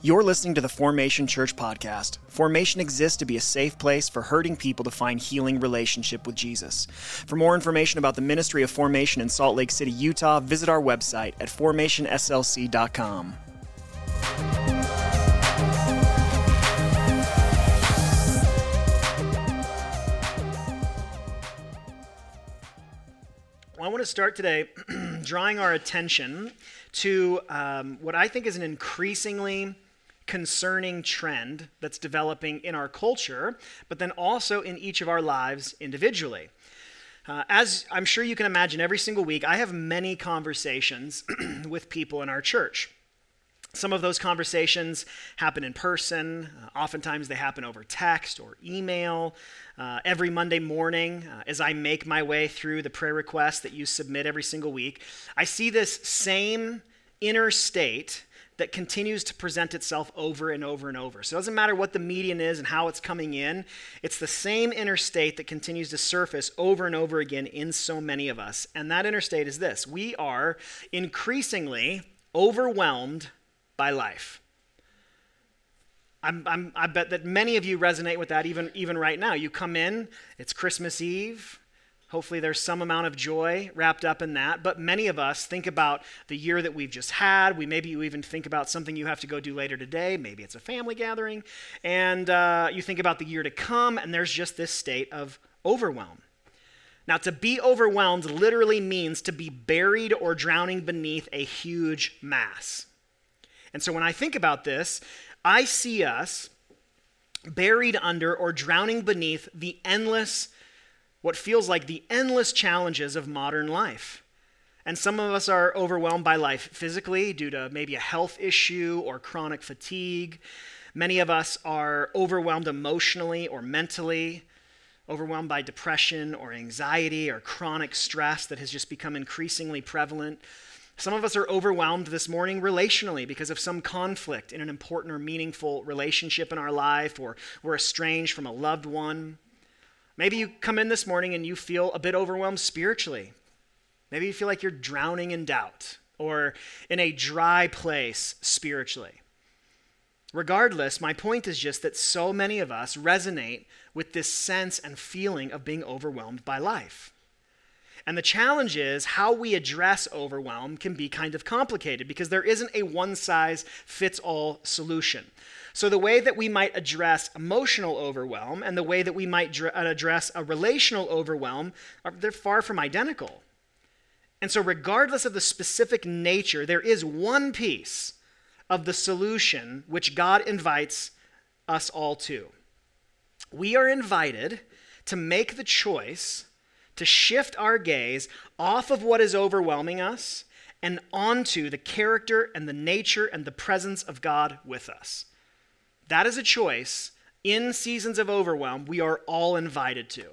You're listening to the Formation Church podcast. Formation exists to be a safe place for hurting people to find healing relationship with Jesus. For more information about the ministry of Formation in Salt Lake City, Utah, visit our website at formationslc.com. Well, I want to start today drawing our attention to um, what I think is an increasingly concerning trend that's developing in our culture, but then also in each of our lives individually. Uh, as I'm sure you can imagine, every single week I have many conversations with people in our church. Some of those conversations happen in person. Uh, oftentimes they happen over text or email. Uh, every Monday morning, uh, as I make my way through the prayer requests that you submit every single week, I see this same inner state that continues to present itself over and over and over. So it doesn't matter what the median is and how it's coming in, it's the same interstate that continues to surface over and over again in so many of us. And that interstate is this we are increasingly overwhelmed by life. I'm, I'm, i bet that many of you resonate with that even, even right now. You come in, it's Christmas Eve, Hopefully, there's some amount of joy wrapped up in that. But many of us think about the year that we've just had. We maybe you even think about something you have to go do later today. Maybe it's a family gathering, and uh, you think about the year to come. And there's just this state of overwhelm. Now, to be overwhelmed literally means to be buried or drowning beneath a huge mass. And so, when I think about this, I see us buried under or drowning beneath the endless what feels like the endless challenges of modern life. And some of us are overwhelmed by life physically due to maybe a health issue or chronic fatigue. Many of us are overwhelmed emotionally or mentally, overwhelmed by depression or anxiety or chronic stress that has just become increasingly prevalent. Some of us are overwhelmed this morning relationally because of some conflict in an important or meaningful relationship in our life, or we're estranged from a loved one. Maybe you come in this morning and you feel a bit overwhelmed spiritually. Maybe you feel like you're drowning in doubt or in a dry place spiritually. Regardless, my point is just that so many of us resonate with this sense and feeling of being overwhelmed by life. And the challenge is how we address overwhelm can be kind of complicated because there isn't a one size fits all solution. So, the way that we might address emotional overwhelm and the way that we might uh, address a relational overwhelm, are, they're far from identical. And so, regardless of the specific nature, there is one piece of the solution which God invites us all to. We are invited to make the choice to shift our gaze off of what is overwhelming us and onto the character and the nature and the presence of God with us. That is a choice in seasons of overwhelm we are all invited to.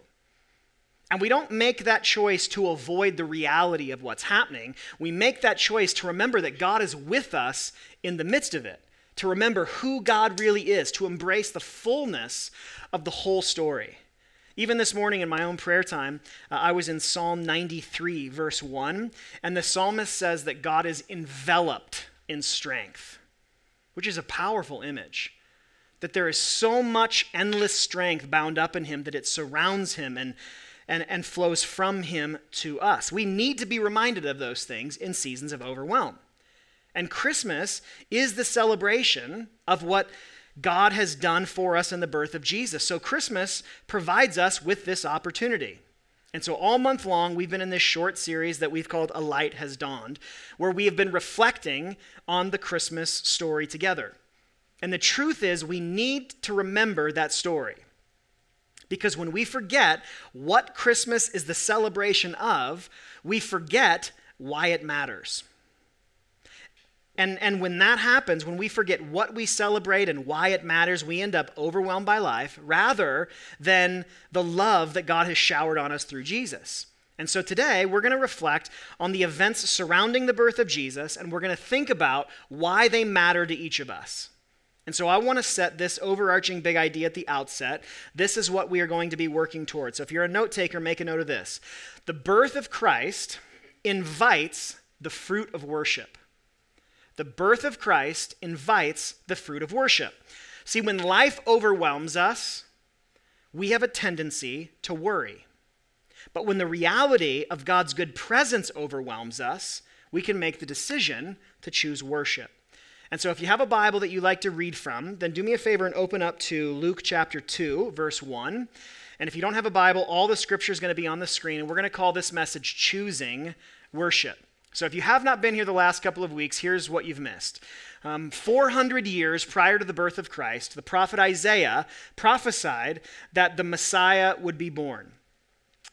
And we don't make that choice to avoid the reality of what's happening. We make that choice to remember that God is with us in the midst of it, to remember who God really is, to embrace the fullness of the whole story. Even this morning in my own prayer time, uh, I was in Psalm 93, verse 1, and the psalmist says that God is enveloped in strength, which is a powerful image that there is so much endless strength bound up in him that it surrounds him and, and, and flows from him to us. We need to be reminded of those things in seasons of overwhelm. And Christmas is the celebration of what God has done for us in the birth of Jesus. So Christmas provides us with this opportunity. And so, all month long, we've been in this short series that we've called A Light Has Dawned, where we have been reflecting on the Christmas story together. And the truth is, we need to remember that story. Because when we forget what Christmas is the celebration of, we forget why it matters. And, and when that happens, when we forget what we celebrate and why it matters, we end up overwhelmed by life rather than the love that God has showered on us through Jesus. And so today, we're going to reflect on the events surrounding the birth of Jesus, and we're going to think about why they matter to each of us. And so I want to set this overarching big idea at the outset. This is what we are going to be working towards. So if you're a note taker, make a note of this. The birth of Christ invites the fruit of worship. The birth of Christ invites the fruit of worship. See, when life overwhelms us, we have a tendency to worry. But when the reality of God's good presence overwhelms us, we can make the decision to choose worship. And so, if you have a Bible that you like to read from, then do me a favor and open up to Luke chapter 2, verse 1. And if you don't have a Bible, all the scripture is going to be on the screen, and we're going to call this message Choosing Worship. So, if you have not been here the last couple of weeks, here's what you've missed. Um, 400 years prior to the birth of Christ, the prophet Isaiah prophesied that the Messiah would be born.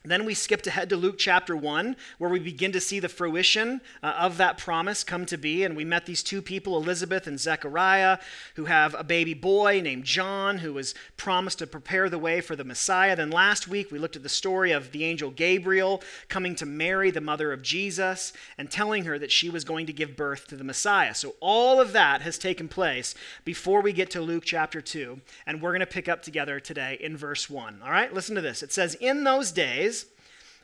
Then we skipped ahead to Luke chapter 1, where we begin to see the fruition uh, of that promise come to be. And we met these two people, Elizabeth and Zechariah, who have a baby boy named John, who was promised to prepare the way for the Messiah. Then last week, we looked at the story of the angel Gabriel coming to Mary, the mother of Jesus, and telling her that she was going to give birth to the Messiah. So all of that has taken place before we get to Luke chapter 2. And we're going to pick up together today in verse 1. All right, listen to this. It says, In those days,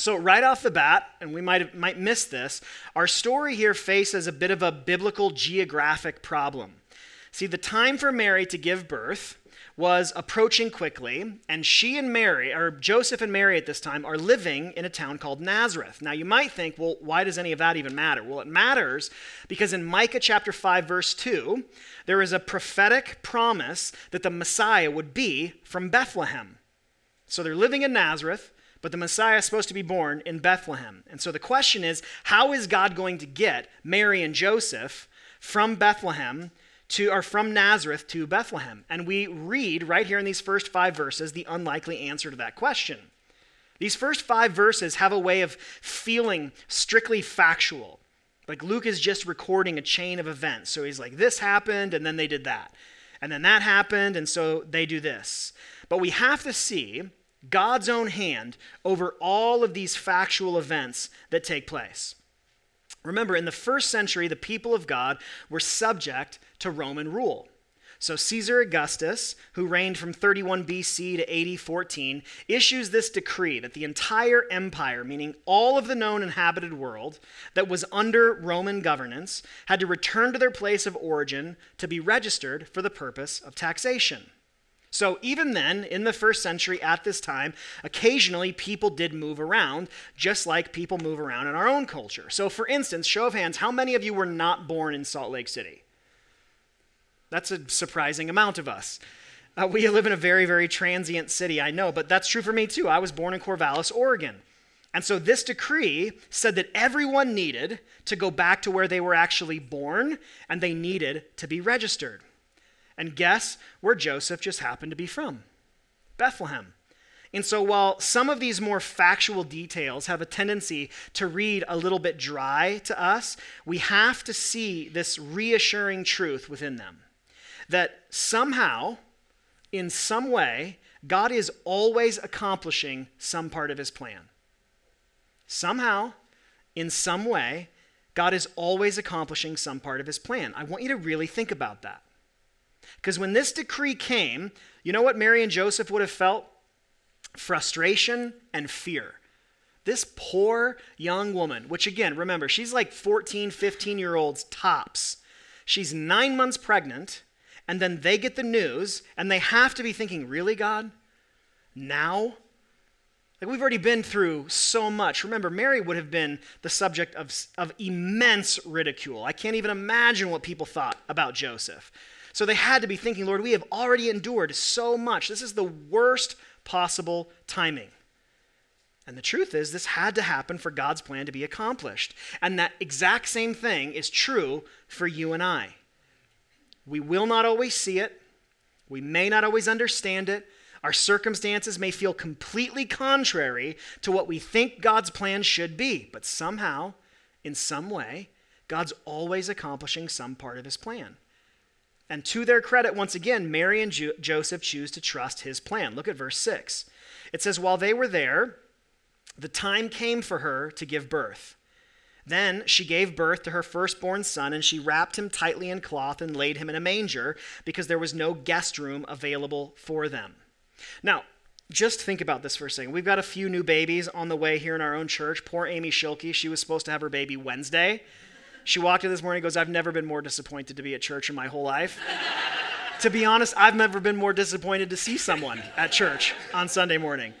So, right off the bat, and we might, might miss this, our story here faces a bit of a biblical geographic problem. See, the time for Mary to give birth was approaching quickly, and she and Mary, or Joseph and Mary at this time, are living in a town called Nazareth. Now, you might think, well, why does any of that even matter? Well, it matters because in Micah chapter 5, verse 2, there is a prophetic promise that the Messiah would be from Bethlehem. So they're living in Nazareth. But the Messiah is supposed to be born in Bethlehem. And so the question is how is God going to get Mary and Joseph from Bethlehem to or from Nazareth to Bethlehem? And we read right here in these first 5 verses the unlikely answer to that question. These first 5 verses have a way of feeling strictly factual. Like Luke is just recording a chain of events. So he's like this happened and then they did that. And then that happened and so they do this. But we have to see God's own hand over all of these factual events that take place. Remember, in the first century, the people of God were subject to Roman rule. So Caesar Augustus, who reigned from 31 BC to AD 14, issues this decree that the entire empire, meaning all of the known inhabited world that was under Roman governance, had to return to their place of origin to be registered for the purpose of taxation. So, even then, in the first century at this time, occasionally people did move around, just like people move around in our own culture. So, for instance, show of hands, how many of you were not born in Salt Lake City? That's a surprising amount of us. Uh, we live in a very, very transient city, I know, but that's true for me too. I was born in Corvallis, Oregon. And so this decree said that everyone needed to go back to where they were actually born and they needed to be registered. And guess where Joseph just happened to be from? Bethlehem. And so, while some of these more factual details have a tendency to read a little bit dry to us, we have to see this reassuring truth within them that somehow, in some way, God is always accomplishing some part of his plan. Somehow, in some way, God is always accomplishing some part of his plan. I want you to really think about that. Because when this decree came, you know what Mary and Joseph would have felt? Frustration and fear. This poor young woman, which again, remember, she's like 14, 15 year olds tops. She's nine months pregnant, and then they get the news, and they have to be thinking, Really, God? Now? Like, we've already been through so much. Remember, Mary would have been the subject of, of immense ridicule. I can't even imagine what people thought about Joseph. So they had to be thinking, Lord, we have already endured so much. This is the worst possible timing. And the truth is, this had to happen for God's plan to be accomplished. And that exact same thing is true for you and I. We will not always see it, we may not always understand it. Our circumstances may feel completely contrary to what we think God's plan should be, but somehow, in some way, God's always accomplishing some part of his plan. And to their credit, once again, Mary and jo- Joseph choose to trust his plan. Look at verse 6. It says, While they were there, the time came for her to give birth. Then she gave birth to her firstborn son, and she wrapped him tightly in cloth and laid him in a manger because there was no guest room available for them. Now, just think about this for a second. We've got a few new babies on the way here in our own church. Poor Amy Schilke, she was supposed to have her baby Wednesday. She walked in this morning and goes, I've never been more disappointed to be at church in my whole life. to be honest, I've never been more disappointed to see someone at church on Sunday morning.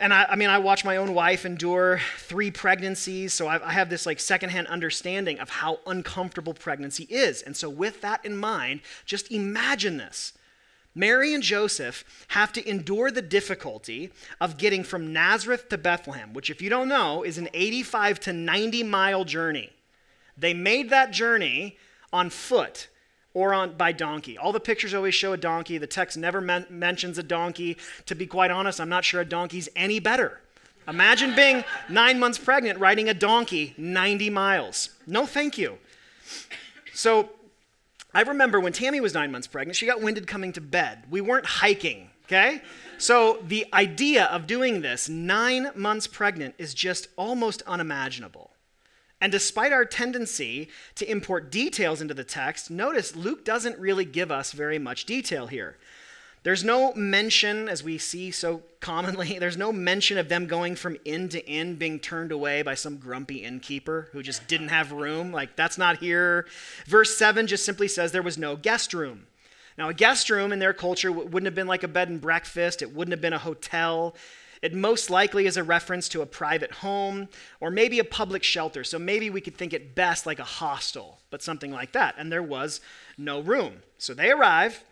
And I, I mean, I watch my own wife endure three pregnancies, so I've, I have this like secondhand understanding of how uncomfortable pregnancy is. And so, with that in mind, just imagine this Mary and Joseph have to endure the difficulty of getting from Nazareth to Bethlehem, which, if you don't know, is an 85 to 90 mile journey. They made that journey on foot or on by donkey. All the pictures always show a donkey. The text never men- mentions a donkey. To be quite honest, I'm not sure a donkey's any better. Imagine being nine months pregnant riding a donkey 90 miles. No, thank you. So I remember when Tammy was nine months pregnant, she got winded coming to bed. We weren't hiking, okay? So the idea of doing this nine months pregnant is just almost unimaginable. And despite our tendency to import details into the text, notice Luke doesn't really give us very much detail here. There's no mention, as we see so commonly, there's no mention of them going from inn to inn being turned away by some grumpy innkeeper who just didn't have room. Like, that's not here. Verse 7 just simply says there was no guest room. Now, a guest room in their culture wouldn't have been like a bed and breakfast, it wouldn't have been a hotel. It most likely is a reference to a private home or maybe a public shelter. So maybe we could think it best like a hostel, but something like that. And there was no room. So they arrive,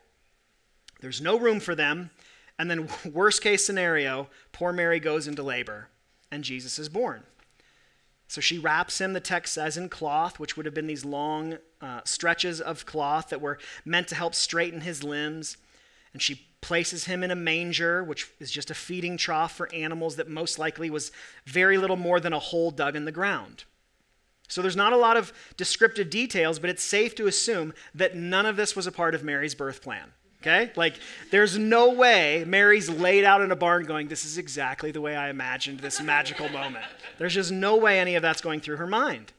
there's no room for them. And then, worst case scenario, poor Mary goes into labor and Jesus is born. So she wraps him, the text says, in cloth, which would have been these long uh, stretches of cloth that were meant to help straighten his limbs. And she places him in a manger, which is just a feeding trough for animals that most likely was very little more than a hole dug in the ground. So there's not a lot of descriptive details, but it's safe to assume that none of this was a part of Mary's birth plan. Okay? Like, there's no way Mary's laid out in a barn going, This is exactly the way I imagined this magical moment. There's just no way any of that's going through her mind.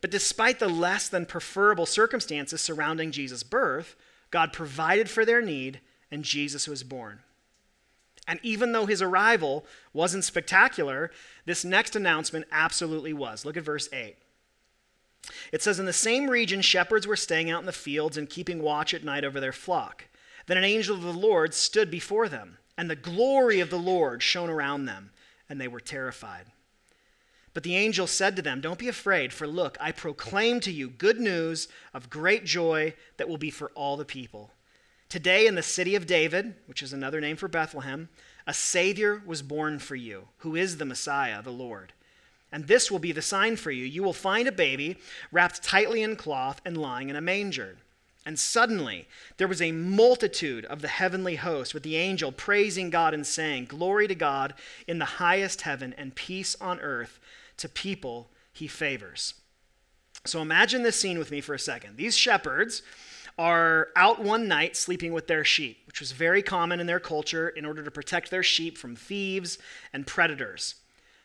But despite the less than preferable circumstances surrounding Jesus' birth, God provided for their need, and Jesus was born. And even though his arrival wasn't spectacular, this next announcement absolutely was. Look at verse 8. It says, In the same region, shepherds were staying out in the fields and keeping watch at night over their flock. Then an angel of the Lord stood before them, and the glory of the Lord shone around them, and they were terrified. But the angel said to them, Don't be afraid, for look, I proclaim to you good news of great joy that will be for all the people. Today, in the city of David, which is another name for Bethlehem, a Savior was born for you, who is the Messiah, the Lord. And this will be the sign for you. You will find a baby wrapped tightly in cloth and lying in a manger. And suddenly there was a multitude of the heavenly host with the angel praising God and saying, Glory to God in the highest heaven and peace on earth to people he favors. So imagine this scene with me for a second. These shepherds are out one night sleeping with their sheep, which was very common in their culture in order to protect their sheep from thieves and predators.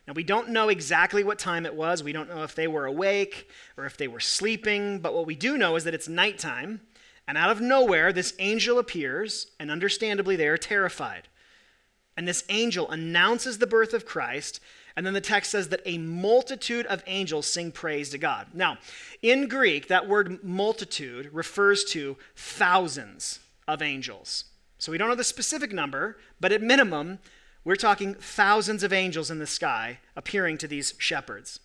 Now, we don't know exactly what time it was. We don't know if they were awake or if they were sleeping, but what we do know is that it's nighttime, and out of nowhere, this angel appears, and understandably, they are terrified. And this angel announces the birth of Christ, and then the text says that a multitude of angels sing praise to God. Now, in Greek, that word multitude refers to thousands of angels. So we don't know the specific number, but at minimum, we're talking thousands of angels in the sky appearing to these shepherds.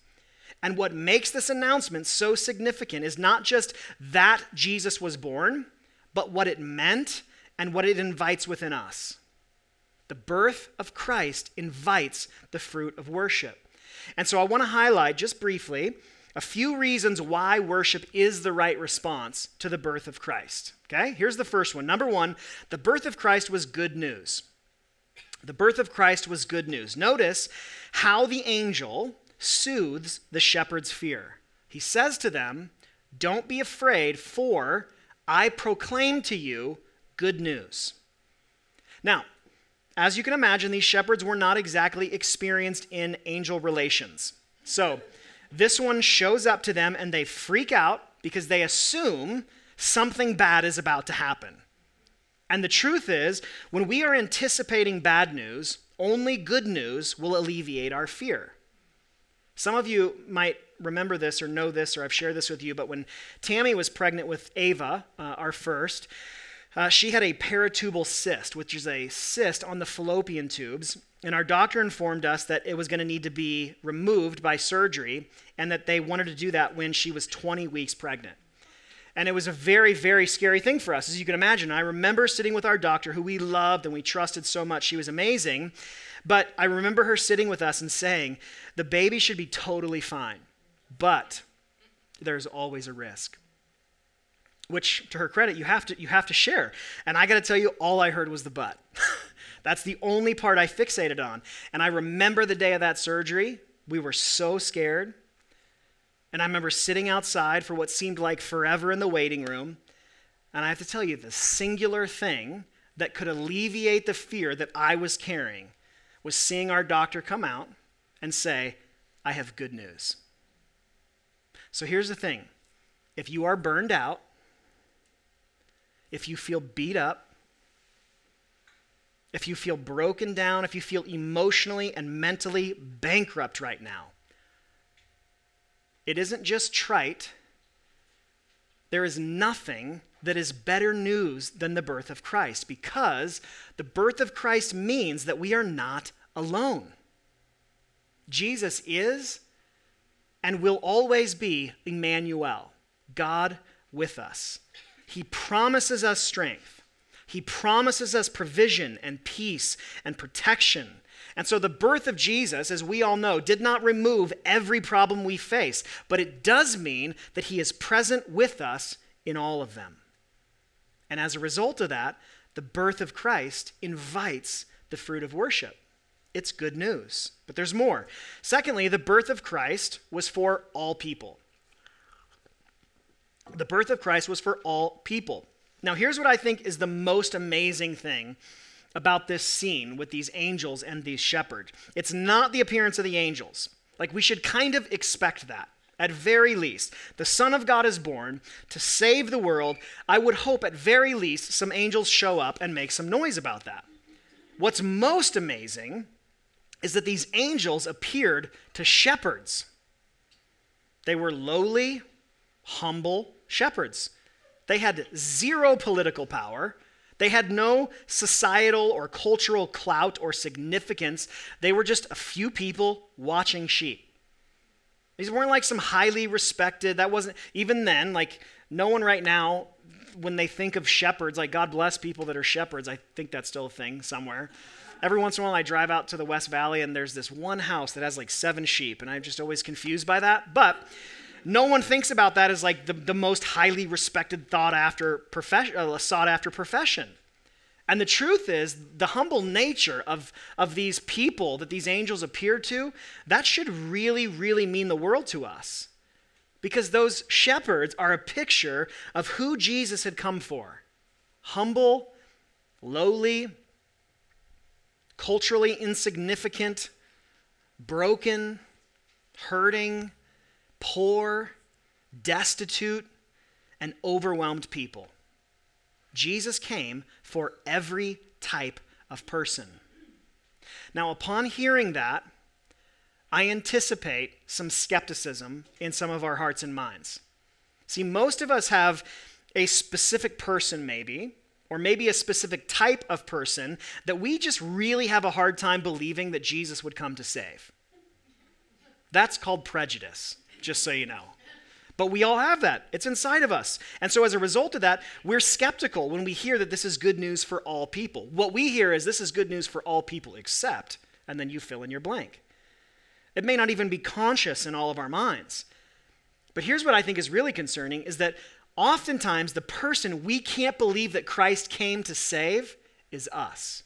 And what makes this announcement so significant is not just that Jesus was born, but what it meant and what it invites within us. The birth of Christ invites the fruit of worship. And so I want to highlight just briefly a few reasons why worship is the right response to the birth of Christ. Okay? Here's the first one. Number one, the birth of Christ was good news. The birth of Christ was good news. Notice how the angel soothes the shepherd's fear. He says to them, Don't be afraid, for I proclaim to you good news. Now, as you can imagine, these shepherds were not exactly experienced in angel relations. So, this one shows up to them and they freak out because they assume something bad is about to happen. And the truth is, when we are anticipating bad news, only good news will alleviate our fear. Some of you might remember this or know this, or I've shared this with you, but when Tammy was pregnant with Ava, uh, our first, uh, she had a paratubal cyst, which is a cyst on the fallopian tubes. And our doctor informed us that it was going to need to be removed by surgery and that they wanted to do that when she was 20 weeks pregnant. And it was a very, very scary thing for us, as you can imagine. I remember sitting with our doctor, who we loved and we trusted so much. She was amazing. But I remember her sitting with us and saying, the baby should be totally fine, but there's always a risk. Which, to her credit, you have to, you have to share. And I got to tell you, all I heard was the but That's the only part I fixated on. And I remember the day of that surgery. We were so scared. And I remember sitting outside for what seemed like forever in the waiting room. And I have to tell you, the singular thing that could alleviate the fear that I was carrying was seeing our doctor come out and say, I have good news. So here's the thing if you are burned out, if you feel beat up, if you feel broken down, if you feel emotionally and mentally bankrupt right now, it isn't just trite. There is nothing that is better news than the birth of Christ because the birth of Christ means that we are not alone. Jesus is and will always be Emmanuel, God with us. He promises us strength. He promises us provision and peace and protection and so the birth of Jesus, as we all know, did not remove every problem we face, but it does mean that he is present with us in all of them. And as a result of that, the birth of Christ invites the fruit of worship. It's good news. But there's more. Secondly, the birth of Christ was for all people. The birth of Christ was for all people. Now, here's what I think is the most amazing thing about this scene with these angels and these shepherds. It's not the appearance of the angels. Like, we should kind of expect that. At very least, the Son of God is born to save the world. I would hope, at very least, some angels show up and make some noise about that. What's most amazing is that these angels appeared to shepherds. They were lowly, humble shepherds. They had zero political power. They had no societal or cultural clout or significance. They were just a few people watching sheep. These weren't like some highly respected, that wasn't, even then, like, no one right now, when they think of shepherds, like, God bless people that are shepherds. I think that's still a thing somewhere. Every once in a while, I drive out to the West Valley and there's this one house that has like seven sheep, and I'm just always confused by that. But no one thinks about that as like the, the most highly respected, thought after profession, uh, sought after profession. And the truth is, the humble nature of, of these people that these angels appear to, that should really, really mean the world to us. Because those shepherds are a picture of who Jesus had come for humble, lowly, culturally insignificant, broken, hurting, poor, destitute, and overwhelmed people. Jesus came for every type of person. Now, upon hearing that, I anticipate some skepticism in some of our hearts and minds. See, most of us have a specific person, maybe, or maybe a specific type of person that we just really have a hard time believing that Jesus would come to save. That's called prejudice just so you know. But we all have that. It's inside of us. And so, as a result of that, we're skeptical when we hear that this is good news for all people. What we hear is this is good news for all people except, and then you fill in your blank. It may not even be conscious in all of our minds. But here's what I think is really concerning is that oftentimes the person we can't believe that Christ came to save is us.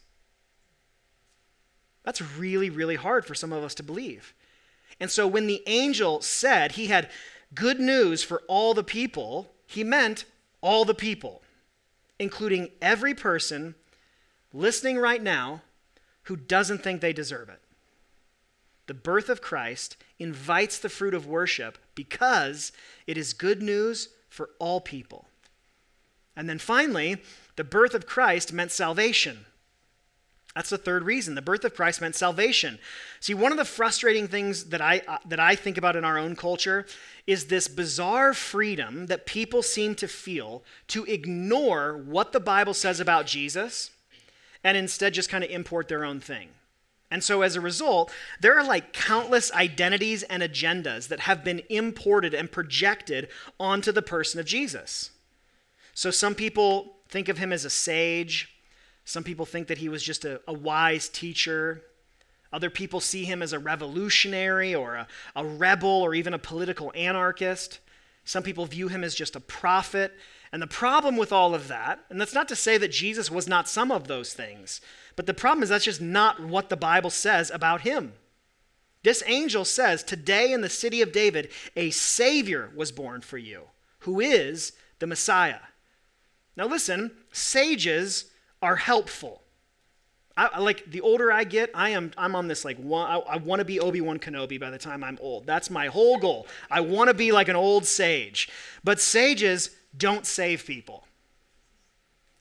That's really, really hard for some of us to believe. And so when the angel said he had good news for all the people, he meant all the people, including every person listening right now who doesn't think they deserve it. The birth of Christ invites the fruit of worship because it is good news for all people. And then finally, the birth of Christ meant salvation. That's the third reason. The birth of Christ meant salvation. See, one of the frustrating things that I, uh, that I think about in our own culture is this bizarre freedom that people seem to feel to ignore what the Bible says about Jesus and instead just kind of import their own thing. And so as a result, there are like countless identities and agendas that have been imported and projected onto the person of Jesus. So some people think of him as a sage. Some people think that he was just a, a wise teacher. Other people see him as a revolutionary or a, a rebel or even a political anarchist. Some people view him as just a prophet. And the problem with all of that, and that's not to say that Jesus was not some of those things, but the problem is that's just not what the Bible says about him. This angel says, Today in the city of David, a Savior was born for you, who is the Messiah. Now, listen, sages are helpful. I, like the older I get, I am I'm on this like one, I, I want to be Obi Wan Kenobi by the time I'm old. That's my whole goal. I want to be like an old sage. But sages don't save people,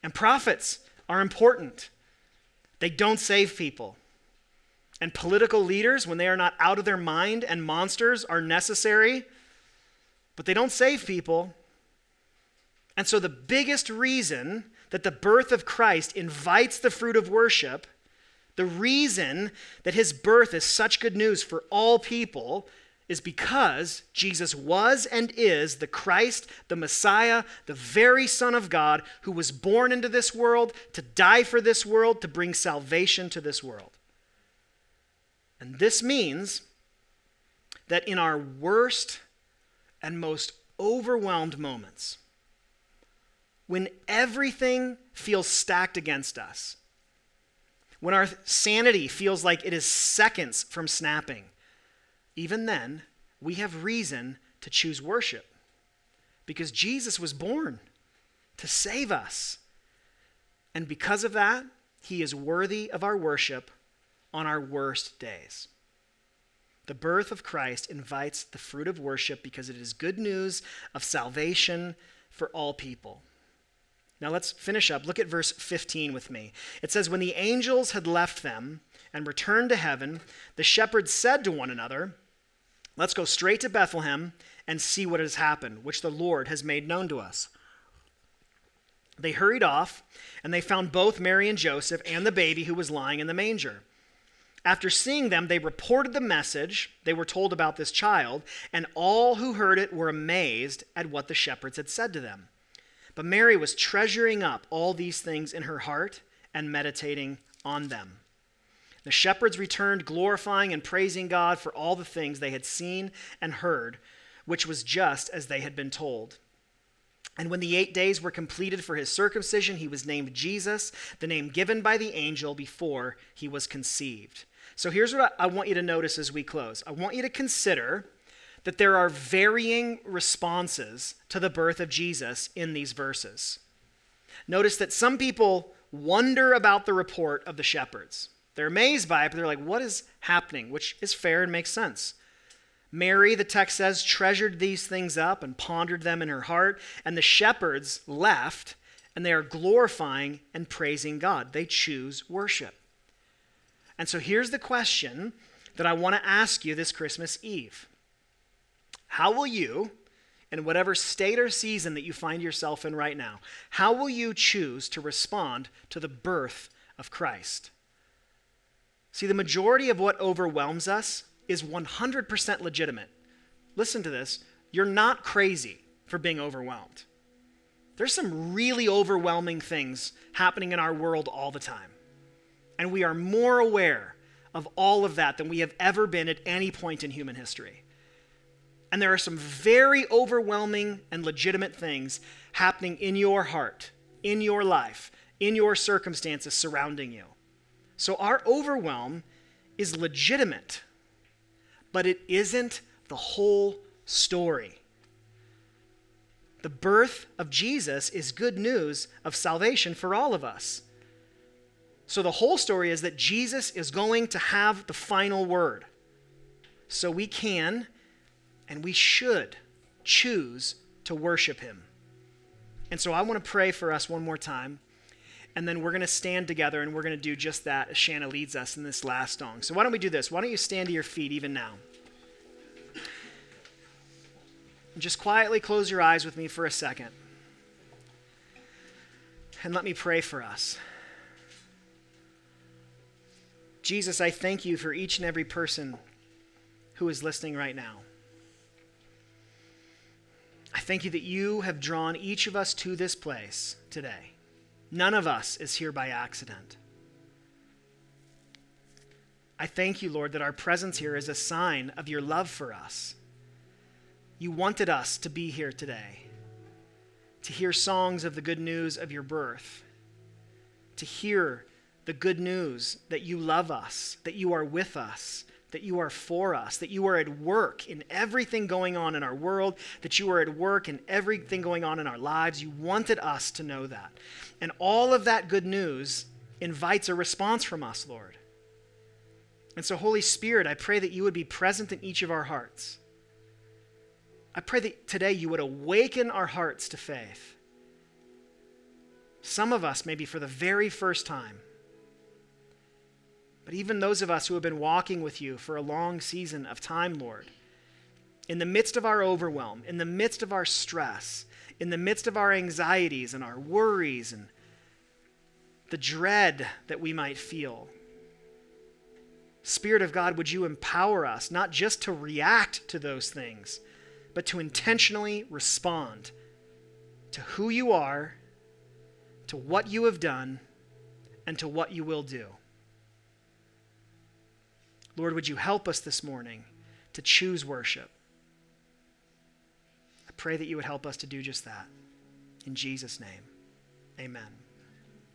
and prophets are important. They don't save people. And political leaders, when they are not out of their mind and monsters, are necessary, but they don't save people. And so, the biggest reason that the birth of Christ invites the fruit of worship, the reason that his birth is such good news for all people, is because Jesus was and is the Christ, the Messiah, the very Son of God who was born into this world to die for this world, to bring salvation to this world. And this means that in our worst and most overwhelmed moments, when everything feels stacked against us, when our sanity feels like it is seconds from snapping, even then, we have reason to choose worship because Jesus was born to save us. And because of that, he is worthy of our worship on our worst days. The birth of Christ invites the fruit of worship because it is good news of salvation for all people. Now let's finish up. Look at verse 15 with me. It says, When the angels had left them and returned to heaven, the shepherds said to one another, Let's go straight to Bethlehem and see what has happened, which the Lord has made known to us. They hurried off, and they found both Mary and Joseph and the baby who was lying in the manger. After seeing them, they reported the message they were told about this child, and all who heard it were amazed at what the shepherds had said to them. But Mary was treasuring up all these things in her heart and meditating on them. The shepherds returned, glorifying and praising God for all the things they had seen and heard, which was just as they had been told. And when the eight days were completed for his circumcision, he was named Jesus, the name given by the angel before he was conceived. So here's what I want you to notice as we close I want you to consider that there are varying responses to the birth of Jesus in these verses. Notice that some people wonder about the report of the shepherds. They're amazed by it, but they're like, what is happening? Which is fair and makes sense. Mary, the text says, treasured these things up and pondered them in her heart, and the shepherds left, and they are glorifying and praising God. They choose worship. And so here's the question that I want to ask you this Christmas Eve how will you, in whatever state or season that you find yourself in right now, how will you choose to respond to the birth of Christ? See, the majority of what overwhelms us is 100% legitimate. Listen to this you're not crazy for being overwhelmed. There's some really overwhelming things happening in our world all the time. And we are more aware of all of that than we have ever been at any point in human history. And there are some very overwhelming and legitimate things happening in your heart, in your life, in your circumstances surrounding you. So our overwhelm is legitimate, but it isn't the whole story. The birth of Jesus is good news of salvation for all of us. So the whole story is that Jesus is going to have the final word. So we can and we should choose to worship him. And so I want to pray for us one more time. And then we're going to stand together and we're going to do just that as Shanna leads us in this last song. So why don't we do this? Why don't you stand to your feet even now? And just quietly close your eyes with me for a second. And let me pray for us. Jesus, I thank you for each and every person who is listening right now. I thank you that you have drawn each of us to this place today. None of us is here by accident. I thank you, Lord, that our presence here is a sign of your love for us. You wanted us to be here today, to hear songs of the good news of your birth, to hear the good news that you love us, that you are with us, that you are for us, that you are at work in everything going on in our world, that you are at work in everything going on in our lives. You wanted us to know that. And all of that good news invites a response from us, Lord. And so, Holy Spirit, I pray that you would be present in each of our hearts. I pray that today you would awaken our hearts to faith. Some of us, maybe for the very first time, but even those of us who have been walking with you for a long season of time, Lord, in the midst of our overwhelm, in the midst of our stress, in the midst of our anxieties and our worries and the dread that we might feel, Spirit of God, would you empower us not just to react to those things, but to intentionally respond to who you are, to what you have done, and to what you will do. Lord, would you help us this morning to choose worship? I pray that you would help us to do just that. In Jesus' name, amen.